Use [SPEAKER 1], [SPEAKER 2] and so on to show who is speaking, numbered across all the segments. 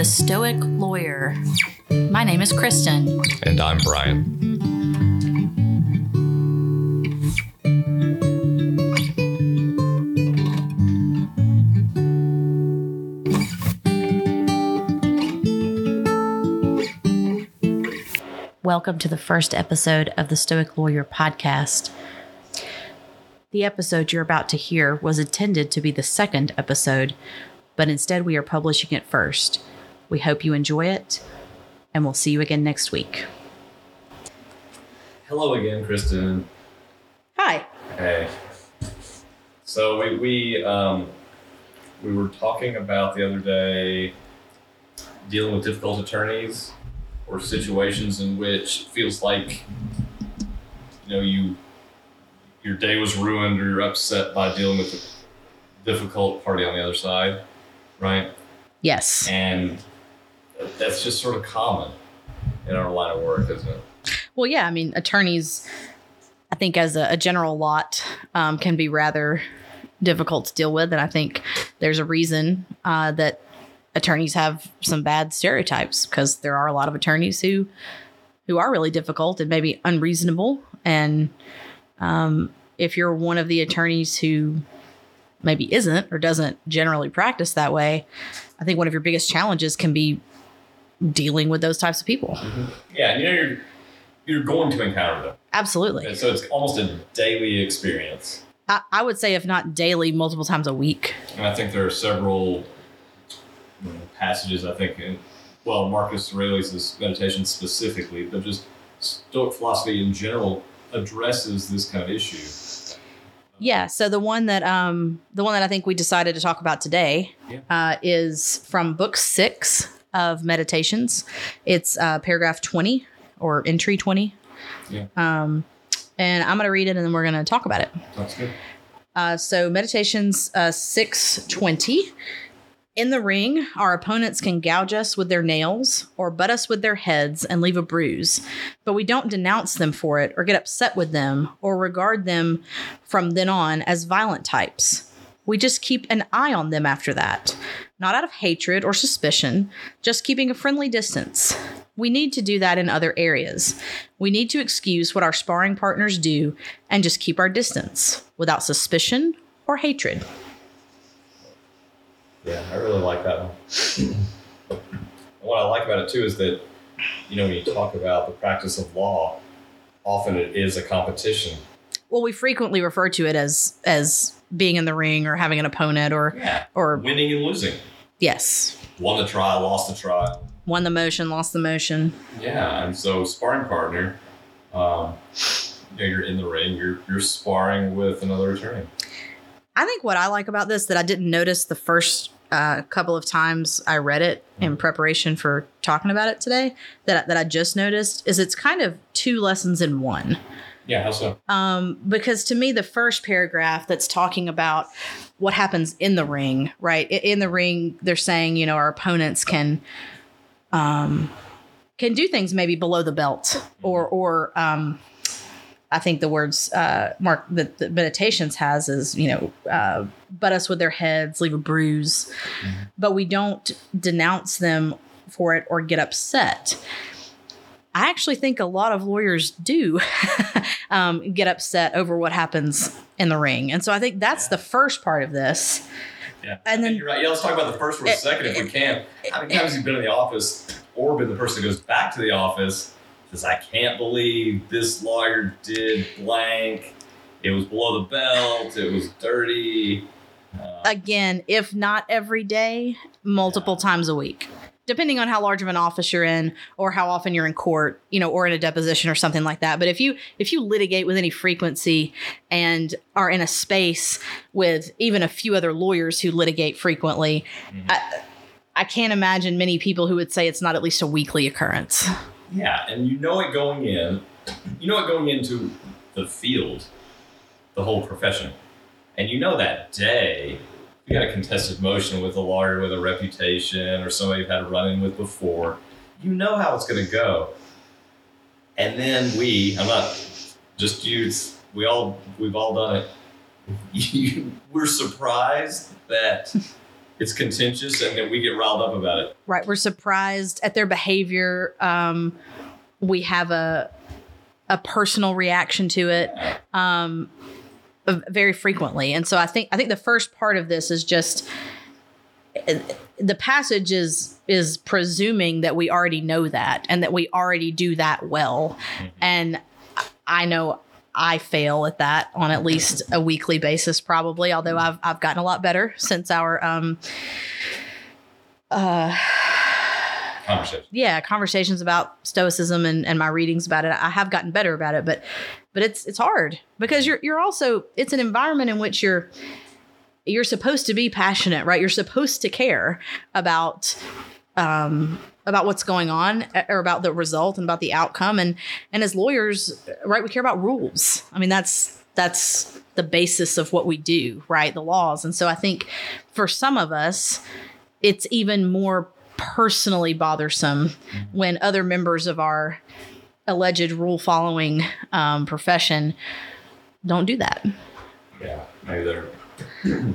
[SPEAKER 1] The Stoic Lawyer. My name is Kristen.
[SPEAKER 2] And I'm Brian.
[SPEAKER 1] Welcome to the first episode of the Stoic Lawyer podcast. The episode you're about to hear was intended to be the second episode, but instead we are publishing it first. We hope you enjoy it, and we'll see you again next week.
[SPEAKER 2] Hello again, Kristen.
[SPEAKER 1] Hi.
[SPEAKER 2] Hey. So we we um, we were talking about the other day dealing with difficult attorneys or situations in which it feels like you know you your day was ruined or you're upset by dealing with a difficult party on the other side, right?
[SPEAKER 1] Yes.
[SPEAKER 2] And that's just sort of common in our line of work, isn't it?
[SPEAKER 1] Well, yeah. I mean, attorneys, I think, as a, a general lot, um, can be rather difficult to deal with. And I think there's a reason uh, that attorneys have some bad stereotypes because there are a lot of attorneys who who are really difficult and maybe unreasonable. And um, if you're one of the attorneys who maybe isn't or doesn't generally practice that way, I think one of your biggest challenges can be dealing with those types of people.
[SPEAKER 2] Yeah, and you know you're you're going to encounter them.
[SPEAKER 1] Absolutely.
[SPEAKER 2] And so it's almost a daily experience.
[SPEAKER 1] I, I would say, if not daily, multiple times a week.
[SPEAKER 2] And I think there are several you know, passages, I think, in, well, Marcus Aurelius' meditation specifically, but just Stoic philosophy in general addresses this kind of issue.
[SPEAKER 1] Yeah. So the one that um the one that I think we decided to talk about today
[SPEAKER 2] Yeah.
[SPEAKER 1] uh, is from book six of Meditations. It's uh, paragraph twenty or entry twenty.
[SPEAKER 2] Yeah.
[SPEAKER 1] Um, and I'm gonna read it and then we're gonna talk about it.
[SPEAKER 2] That's good.
[SPEAKER 1] Uh, so meditations uh, 620 in the ring our opponents can gouge us with their nails or butt us with their heads and leave a bruise but we don't denounce them for it or get upset with them or regard them from then on as violent types we just keep an eye on them after that not out of hatred or suspicion just keeping a friendly distance we need to do that in other areas. We need to excuse what our sparring partners do and just keep our distance without suspicion or hatred.
[SPEAKER 2] Yeah, I really like that one. what I like about it too is that, you know, when you talk about the practice of law, often it is a competition.
[SPEAKER 1] Well, we frequently refer to it as as being in the ring or having an opponent or
[SPEAKER 2] Yeah.
[SPEAKER 1] or
[SPEAKER 2] Winning and losing.
[SPEAKER 1] yes,
[SPEAKER 2] Won the trial, lost the trial.
[SPEAKER 1] won the motion, lost the motion.
[SPEAKER 2] Yeah, and so sparring partner, um, you know, you're in the ring, you're you're sparring with another attorney.
[SPEAKER 1] I think what I like about this that I didn't notice the first uh, couple of times I read it in preparation for talking about it today that that I just noticed is it's kind of two lessons in one.
[SPEAKER 2] Yeah, how so?
[SPEAKER 1] um, because to me the first paragraph that's talking about what happens in the ring right in the ring they're saying you know our opponents can um, can do things maybe below the belt or or um, I think the words uh, Mark that the meditations has is you know uh, butt us with their heads, leave a bruise, but we don't denounce them for it or get upset. I actually think a lot of lawyers do um, get upset over what happens in the ring, and so I think that's the first part of this.
[SPEAKER 2] Yeah,
[SPEAKER 1] And then-
[SPEAKER 2] you're right. Yeah, let's talk about the first for a
[SPEAKER 1] Eh,
[SPEAKER 2] second if we can. How many times have you been in the office or been the person who goes back to the office says, "I can't believe this lawyer did blank. It was below the belt. It was dirty." Uh,
[SPEAKER 1] Again, if not every day, multiple times a week. Depending on how large of an office you're in or how often you're in court, you know, or in a deposition or something like that. But if you if you litigate with any frequency and are in a space with even a few other lawyers who litigate frequently, mm-hmm. I, I can't imagine many people who would say it's not at least a weekly occurrence.
[SPEAKER 2] Yeah, and you know it going in. You know it going into the field, the whole profession, and you know that day you got a contested motion with a lawyer with a reputation or somebody you've had a run-in with before. You know how it's going to go, and then we. I'm not just you, we all we've all done it. You, we're surprised that it's contentious and then we get riled up about it.
[SPEAKER 1] right we're surprised at their behavior um we have a a personal reaction to it um very frequently and so i think i think the first part of this is just the passage is is presuming that we already know that and that we already do that well and i know I fail at that on at least a weekly basis, probably. Although I've I've gotten a lot better since our um, uh,
[SPEAKER 2] Conversation.
[SPEAKER 1] yeah conversations about stoicism and, and my readings about it i have gotten better about it but but it's it's hard because you're you're also it's an environment in which you're you're supposed to be passionate right? You're supposed to care about um about what's going on uh, or about the result and about the outcome. And and as lawyers right we care about rules. I mean that's that's the basis of what we do right? The laws. And so i think for some of us it's even more personally bothersome when other members of our alleged rule following um, profession don't do that.
[SPEAKER 2] Yeah, maybe they're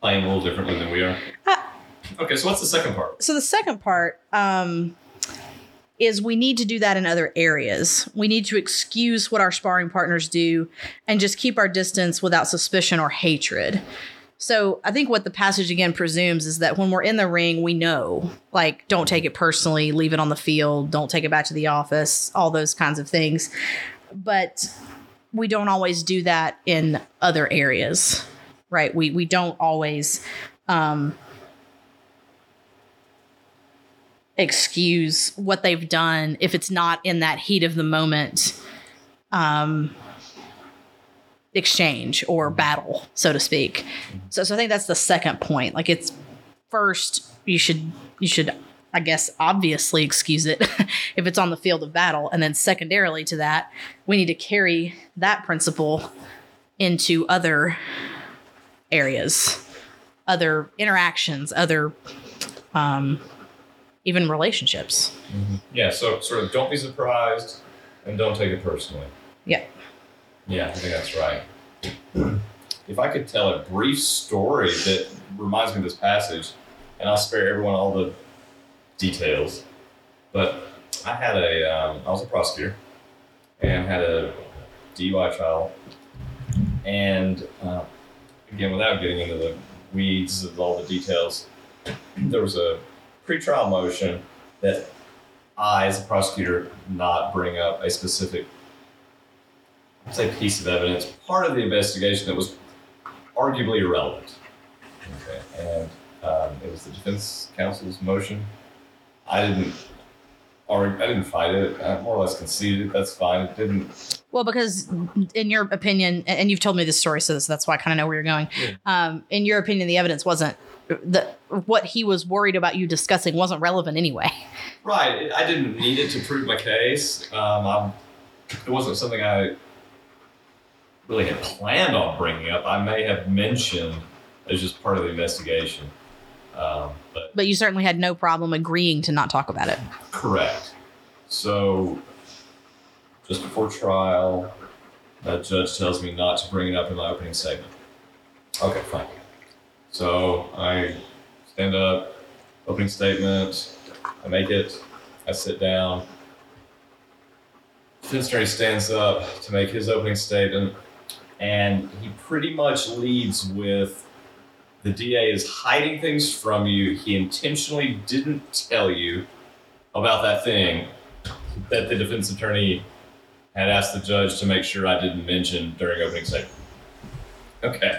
[SPEAKER 2] playing a little differently than we are. Okay, so what's the second part?
[SPEAKER 1] So the second part um, is we need to do that in other areas. We need to excuse what our sparring partners do and just keep our distance without suspicion or hatred. So I think what the passage again presumes is that when we're in the ring, we know, like, don't take it personally, leave it on the field, don't take it back to the office, all those kinds of things. But we don't always do that in other areas, right? We we don't always um, excuse what they've done if it's not in that heat of the moment um, exchange or mm-hmm. battle, so to speak. Mm-hmm. So, so I think that's the second point. Like it's first, you should you should I guess obviously excuse it if it's on the field of battle, and then secondarily to that, we need to carry that principle into other areas, other interactions, other um, even relationships. Mm-hmm.
[SPEAKER 2] Yeah, so sort of don't be surprised and don't take it personally.
[SPEAKER 1] Yeah.
[SPEAKER 2] Yeah, I think that's right. If I could tell a brief story that reminds me of this passage, and I'll spare everyone all the details, but I had a, um, I was a prosecutor and had a DUI trial, and uh, again, without getting into the weeds of all the details, there was a pretrial motion that I, as a prosecutor, not bring up a specific, say, piece of evidence, part of the investigation that was arguably irrelevant. Okay, and um, it was the defense counsel's motion. I didn't, or I didn't fight it. I more or less conceded. it. That's fine. It didn't.
[SPEAKER 1] Well, because in your opinion, and you've told me this story, so that's why I kind of know where you're going.
[SPEAKER 2] Yeah.
[SPEAKER 1] Um, in your opinion, the evidence wasn't the what he was worried about you discussing wasn't relevant anyway.
[SPEAKER 2] Right. I didn't need it to prove my case. Um, it wasn't something I really had planned on bringing up. I may have mentioned as just part of the investigation. Um, but
[SPEAKER 1] But you certainly had no problem agreeing to not talk about it.
[SPEAKER 2] correct. So, just before trial, that judge tells me not to bring it up in my opening statement. Okay, fine. So I stand up, opening statement, I make it, I sit down. Defense attorney stands up to make his opening statement, and he pretty much leads with the DA is hiding things from you. He intentionally didn't tell you about that thing that the defense attorney had asked the judge to make sure I didn't mention during opening statement. Okay.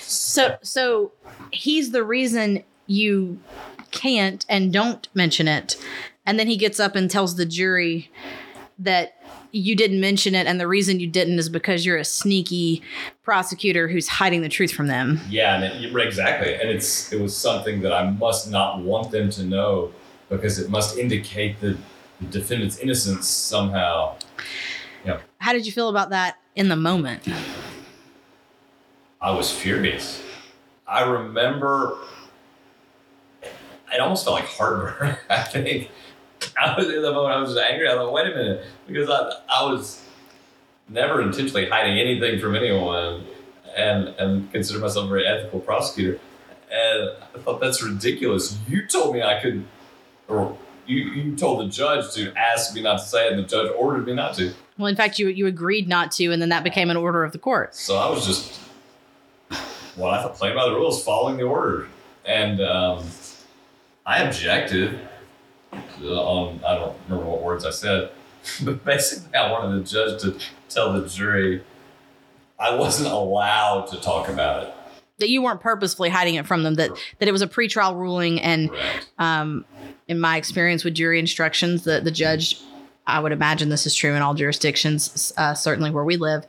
[SPEAKER 1] So so he's the reason you can't and don't mention it. And then he gets up and tells the jury that you didn't mention it and the reason you didn't is because you're a sneaky prosecutor who's hiding the truth from them.
[SPEAKER 2] Yeah, and it, exactly. And it's it was something that I must not want them to know because it must indicate the, the defendant's innocence somehow.
[SPEAKER 1] How did you feel about that in the moment?
[SPEAKER 2] I was furious. I remember it almost felt like heartburn. I think I was in the moment. I was just angry. I thought, wait a minute, because I, I was never intentionally hiding anything from anyone, and and consider myself a very ethical prosecutor. And I thought that's ridiculous. You told me I could, or you, you told the judge to ask me not to say it, and the judge ordered me not to.
[SPEAKER 1] Well, in fact, you you agreed not to, and then that became an order of the court.
[SPEAKER 2] So I was just, well, I thought playing by the rules, following the order. And um, I objected on, I don't remember what words I said, but basically I wanted the judge to tell the jury I wasn't allowed to talk about it.
[SPEAKER 1] That you weren't purposefully hiding it from them. That that it was a pretrial ruling, and um, in my experience with jury instructions, the the judge, I would imagine this is true in all jurisdictions, uh, certainly where we live,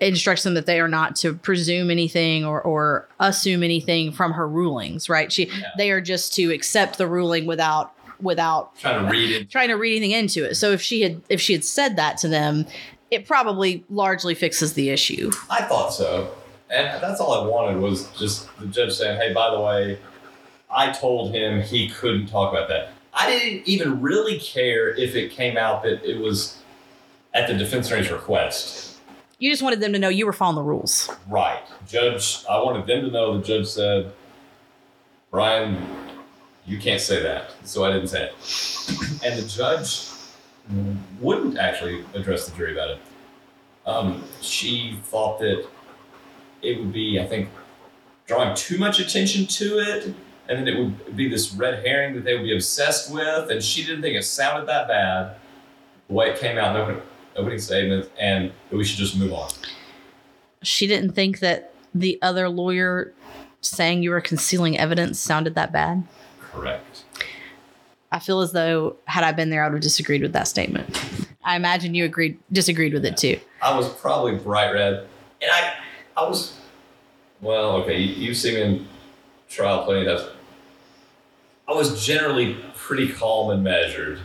[SPEAKER 1] instructs them that they are not to presume anything or or assume anything from her rulings. Right? She
[SPEAKER 2] Yeah.
[SPEAKER 1] they are just to accept the ruling without without
[SPEAKER 2] Trying to read it.
[SPEAKER 1] trying to read anything into it. So if she had if she had said that to them, it probably largely fixes the issue.
[SPEAKER 2] I thought so. And that's all I wanted was just the judge saying, hey, by the way, I told him he couldn't talk about that. I didn't even really care if it came out that it was at the defense attorney's request.
[SPEAKER 1] You just wanted them to know you were following the rules.
[SPEAKER 2] Right. Judge, I wanted them to know the judge said, Brian, you can't say that. So I didn't say it. And the judge wouldn't actually address the jury about it. Um, she thought that it would be, I think, drawing too much attention to it, and then it would be this red herring that they would be obsessed with, and she didn't think it sounded that bad the way it came out in opening, opening statement, and that we should just move on.
[SPEAKER 1] She didn't think that the other lawyer saying you were concealing evidence sounded that bad.
[SPEAKER 2] Correct.
[SPEAKER 1] I feel as though had I been there, I would have disagreed with that statement. I imagine you agreed disagreed with it too.
[SPEAKER 2] I was probably bright red, and I, I was, well, okay. You, you've seen me in trial plenty of times. I was generally pretty calm and measured.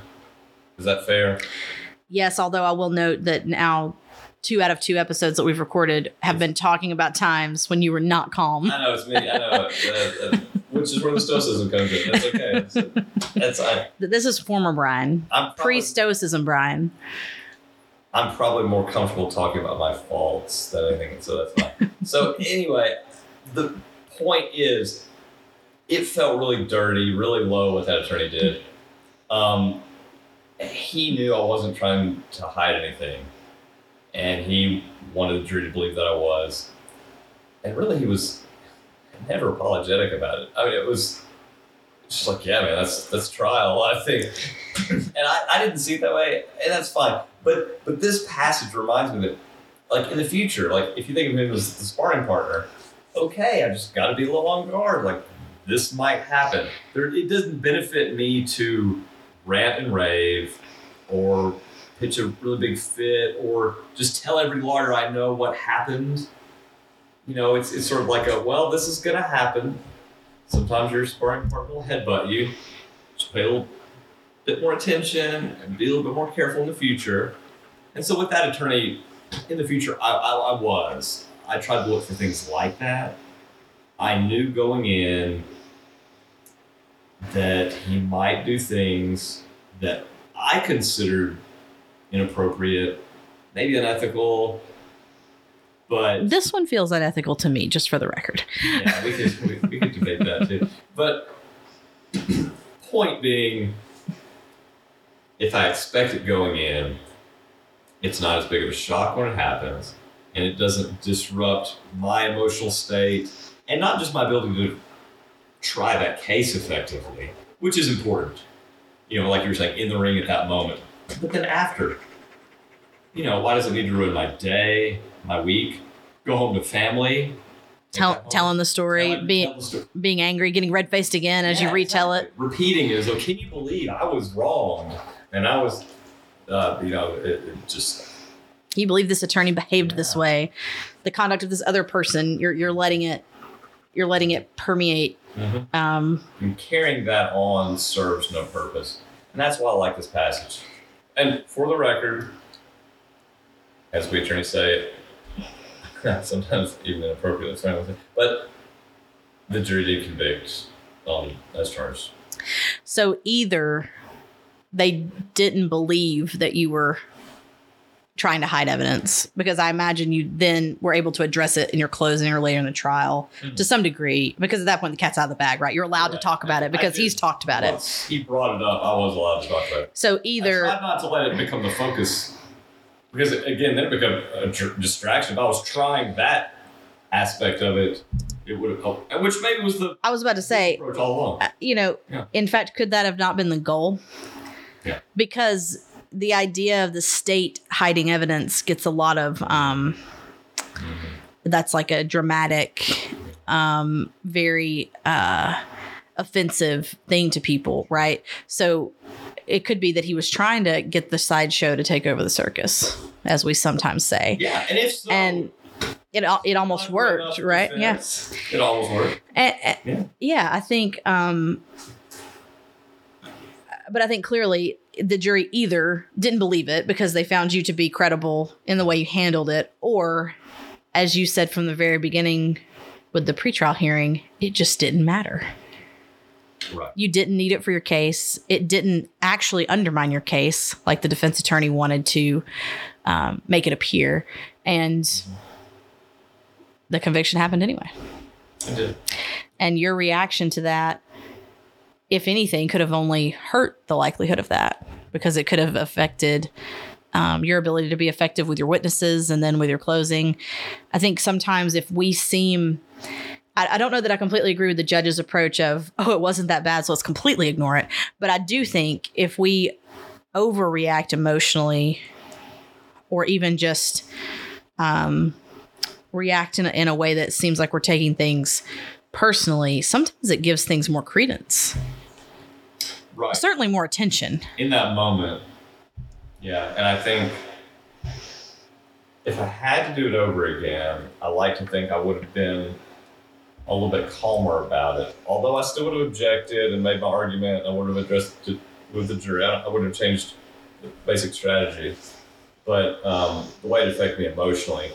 [SPEAKER 2] Is that fair?
[SPEAKER 1] Yes, although I will note that now two out of two episodes that we've recorded have been talking about times when you were not calm.
[SPEAKER 2] I know it's me. I know, uh, uh, which is where the stoicism comes in. That's okay. That's, that's I,
[SPEAKER 1] This is former Brian,
[SPEAKER 2] I'm
[SPEAKER 1] pre stoicism Brian.
[SPEAKER 2] I'm probably more comfortable talking about my faults than anything, so that's fine. so anyway, the point is, it felt really dirty, really low what that attorney did. Um, he knew I wasn't trying to hide anything, and he wanted the jury to believe that I was. And really, he was never apologetic about it. I mean, it was just like, yeah, man, that's that's trial. I think, and I, I didn't see it that way, and that's fine. But but this passage reminds me that, like in the future, like if you think of him as the sparring partner, okay, I just got to be a little on guard. Like this might happen. There, it doesn't benefit me to rant and rave, or pitch a really big fit, or just tell every lawyer I know what happened. You know, it's it's sort of like a well, this is gonna happen. Sometimes your sparring partner will headbutt you. Just pay a little bit more attention and be a little bit more careful in the future. And so with that attorney, in the future, I, I, I was. I tried to look for things like that. I knew going in that he might do things that I considered inappropriate, maybe unethical, but
[SPEAKER 1] This one feels unethical to me, just for the record.
[SPEAKER 2] yeah, we could we, we could debate that too. But point being, if I expect it going in, it's not as big of a shock when it happens, and it doesn't disrupt my emotional state, and not just my ability to try that case effectively, which is important. You know, like you were saying, in the ring at that moment, but then after. You know, why does it need to ruin my day, my week? Go home to family.
[SPEAKER 1] Tell,
[SPEAKER 2] home,
[SPEAKER 1] telling the story,
[SPEAKER 2] tell-
[SPEAKER 1] being
[SPEAKER 2] the story.
[SPEAKER 1] being angry, getting red faced again as you
[SPEAKER 2] Yeah,
[SPEAKER 1] retell it.
[SPEAKER 2] Repeating is, oh, can you believe I was wrong? And I was, uh, you know, it, it just,
[SPEAKER 1] you believe this attorney behaved this way the conduct of this other person you're you're letting it you're letting it permeate um
[SPEAKER 2] and carrying that on serves no purpose. And that's why I like this passage. And for the record, as we attorneys say, sometimes even inappropriate, that's fine. But the jury did convict on as charged.
[SPEAKER 1] so either they didn't believe that you were trying to hide evidence because I imagine you then were able to address it in your closing or later in the trial
[SPEAKER 2] Mhm.
[SPEAKER 1] to some degree because at that point the cat's out of the bag, right? You're allowed to talk about
[SPEAKER 2] I-
[SPEAKER 1] it because
[SPEAKER 2] I
[SPEAKER 1] he's talked about it.
[SPEAKER 2] He brought it up, I was allowed to talk about it.
[SPEAKER 1] So
[SPEAKER 2] I
[SPEAKER 1] either
[SPEAKER 2] tried not to let it become the focus because again, then it became a dr- distraction. If I was trying that aspect of it, it would have helped, which maybe was the
[SPEAKER 1] I was about to say,
[SPEAKER 2] approach all along.
[SPEAKER 1] uh, you know,
[SPEAKER 2] Yeah.
[SPEAKER 1] in fact, could that have not been the goal?
[SPEAKER 2] Yeah.
[SPEAKER 1] Because the idea of the state hiding evidence gets a lot of um that's like a dramatic um very uh offensive thing to people, right? So it could be that he was trying to get the sideshow to take over the circus, as we sometimes say.
[SPEAKER 2] Yeah, and if so,
[SPEAKER 1] And it it almost worked, right? Yeah.
[SPEAKER 2] it almost worked.
[SPEAKER 1] And, and-
[SPEAKER 2] Yeah.
[SPEAKER 1] yeah, I think, um, but I think clearly the jury either didn't believe it because they found you to be credible in the way you handled it, or as you said from the very beginning with the pretrial hearing, it just didn't matter.
[SPEAKER 2] Right.
[SPEAKER 1] You didn't need it for your case. It didn't actually undermine your case like the defense attorney wanted to um, make it appear. And the conviction happened anyway.
[SPEAKER 2] I did.
[SPEAKER 1] And your reaction to that, if anything, could have only hurt the likelihood of that because it could have affected um, your ability to be effective with your witnesses and then with your closing. I think sometimes if we seem, I, I don't know that I completely agree with the judge's approach of, oh, it wasn't that bad, so let's completely ignore it. But I do think if we overreact emotionally or even just um, react in a, in a way that seems like we're taking things personally, sometimes it gives things more credence,
[SPEAKER 2] Right.
[SPEAKER 1] certainly more attention.
[SPEAKER 2] in that moment, yeah, and I think if I had to do it over again, I like to think I would have been a little bit calmer about it. Although I still would have objected and made my argument, I would have addressed it with the jury. I, would have changed the basic strategy, but um, the way it affected me emotionally,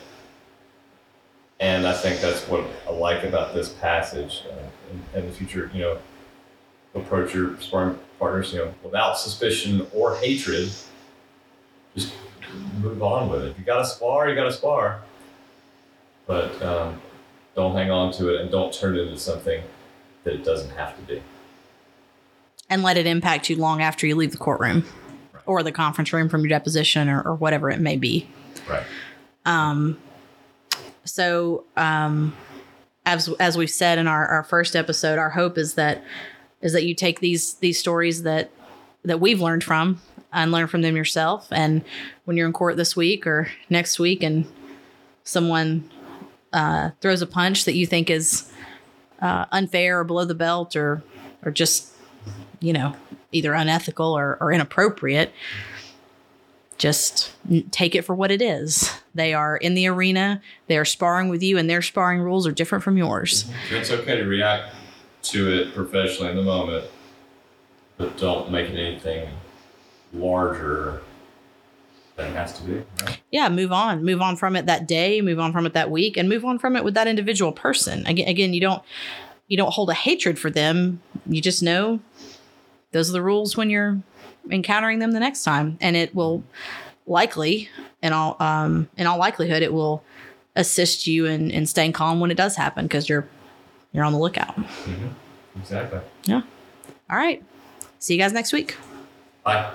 [SPEAKER 2] and I think that's what I like about this passage uh, and, and the future. You know, approach your sparring partners, you know, without suspicion or hatred. Just move on with it. If you got to spar, you got to spar. But um, don't hang on to it and don't turn it into something that it doesn't have to be.
[SPEAKER 1] and let it impact you long after you leave the courtroom
[SPEAKER 2] Right.
[SPEAKER 1] or the conference room from your deposition or, or whatever it may be.
[SPEAKER 2] Right.
[SPEAKER 1] Um, so, um, as as we've said in our, our first episode, our hope is that is that you take these these stories that that we've learned from and learn from them yourself. And when you're in court this week or next week, and someone uh, throws a punch that you think is uh, unfair or below the belt or or just you know either unethical or, or inappropriate just take it for what it is. They are in the arena. They are sparring with you and their sparring rules are different from yours.
[SPEAKER 2] It's okay to react to it professionally in the moment, but don't make it anything larger than it has to be. Right?
[SPEAKER 1] yeah move on move on from it that day move on from it that week and move on from it with that individual person again again you don't you don't hold a hatred for them you just know those are the rules when you're encountering them the next time and it will likely in all um in all likelihood it will assist you in in staying calm when it does happen because you're you're on the lookout mm-hmm.
[SPEAKER 2] Exactly. Yeah.
[SPEAKER 1] All right see you guys next week
[SPEAKER 2] Bye.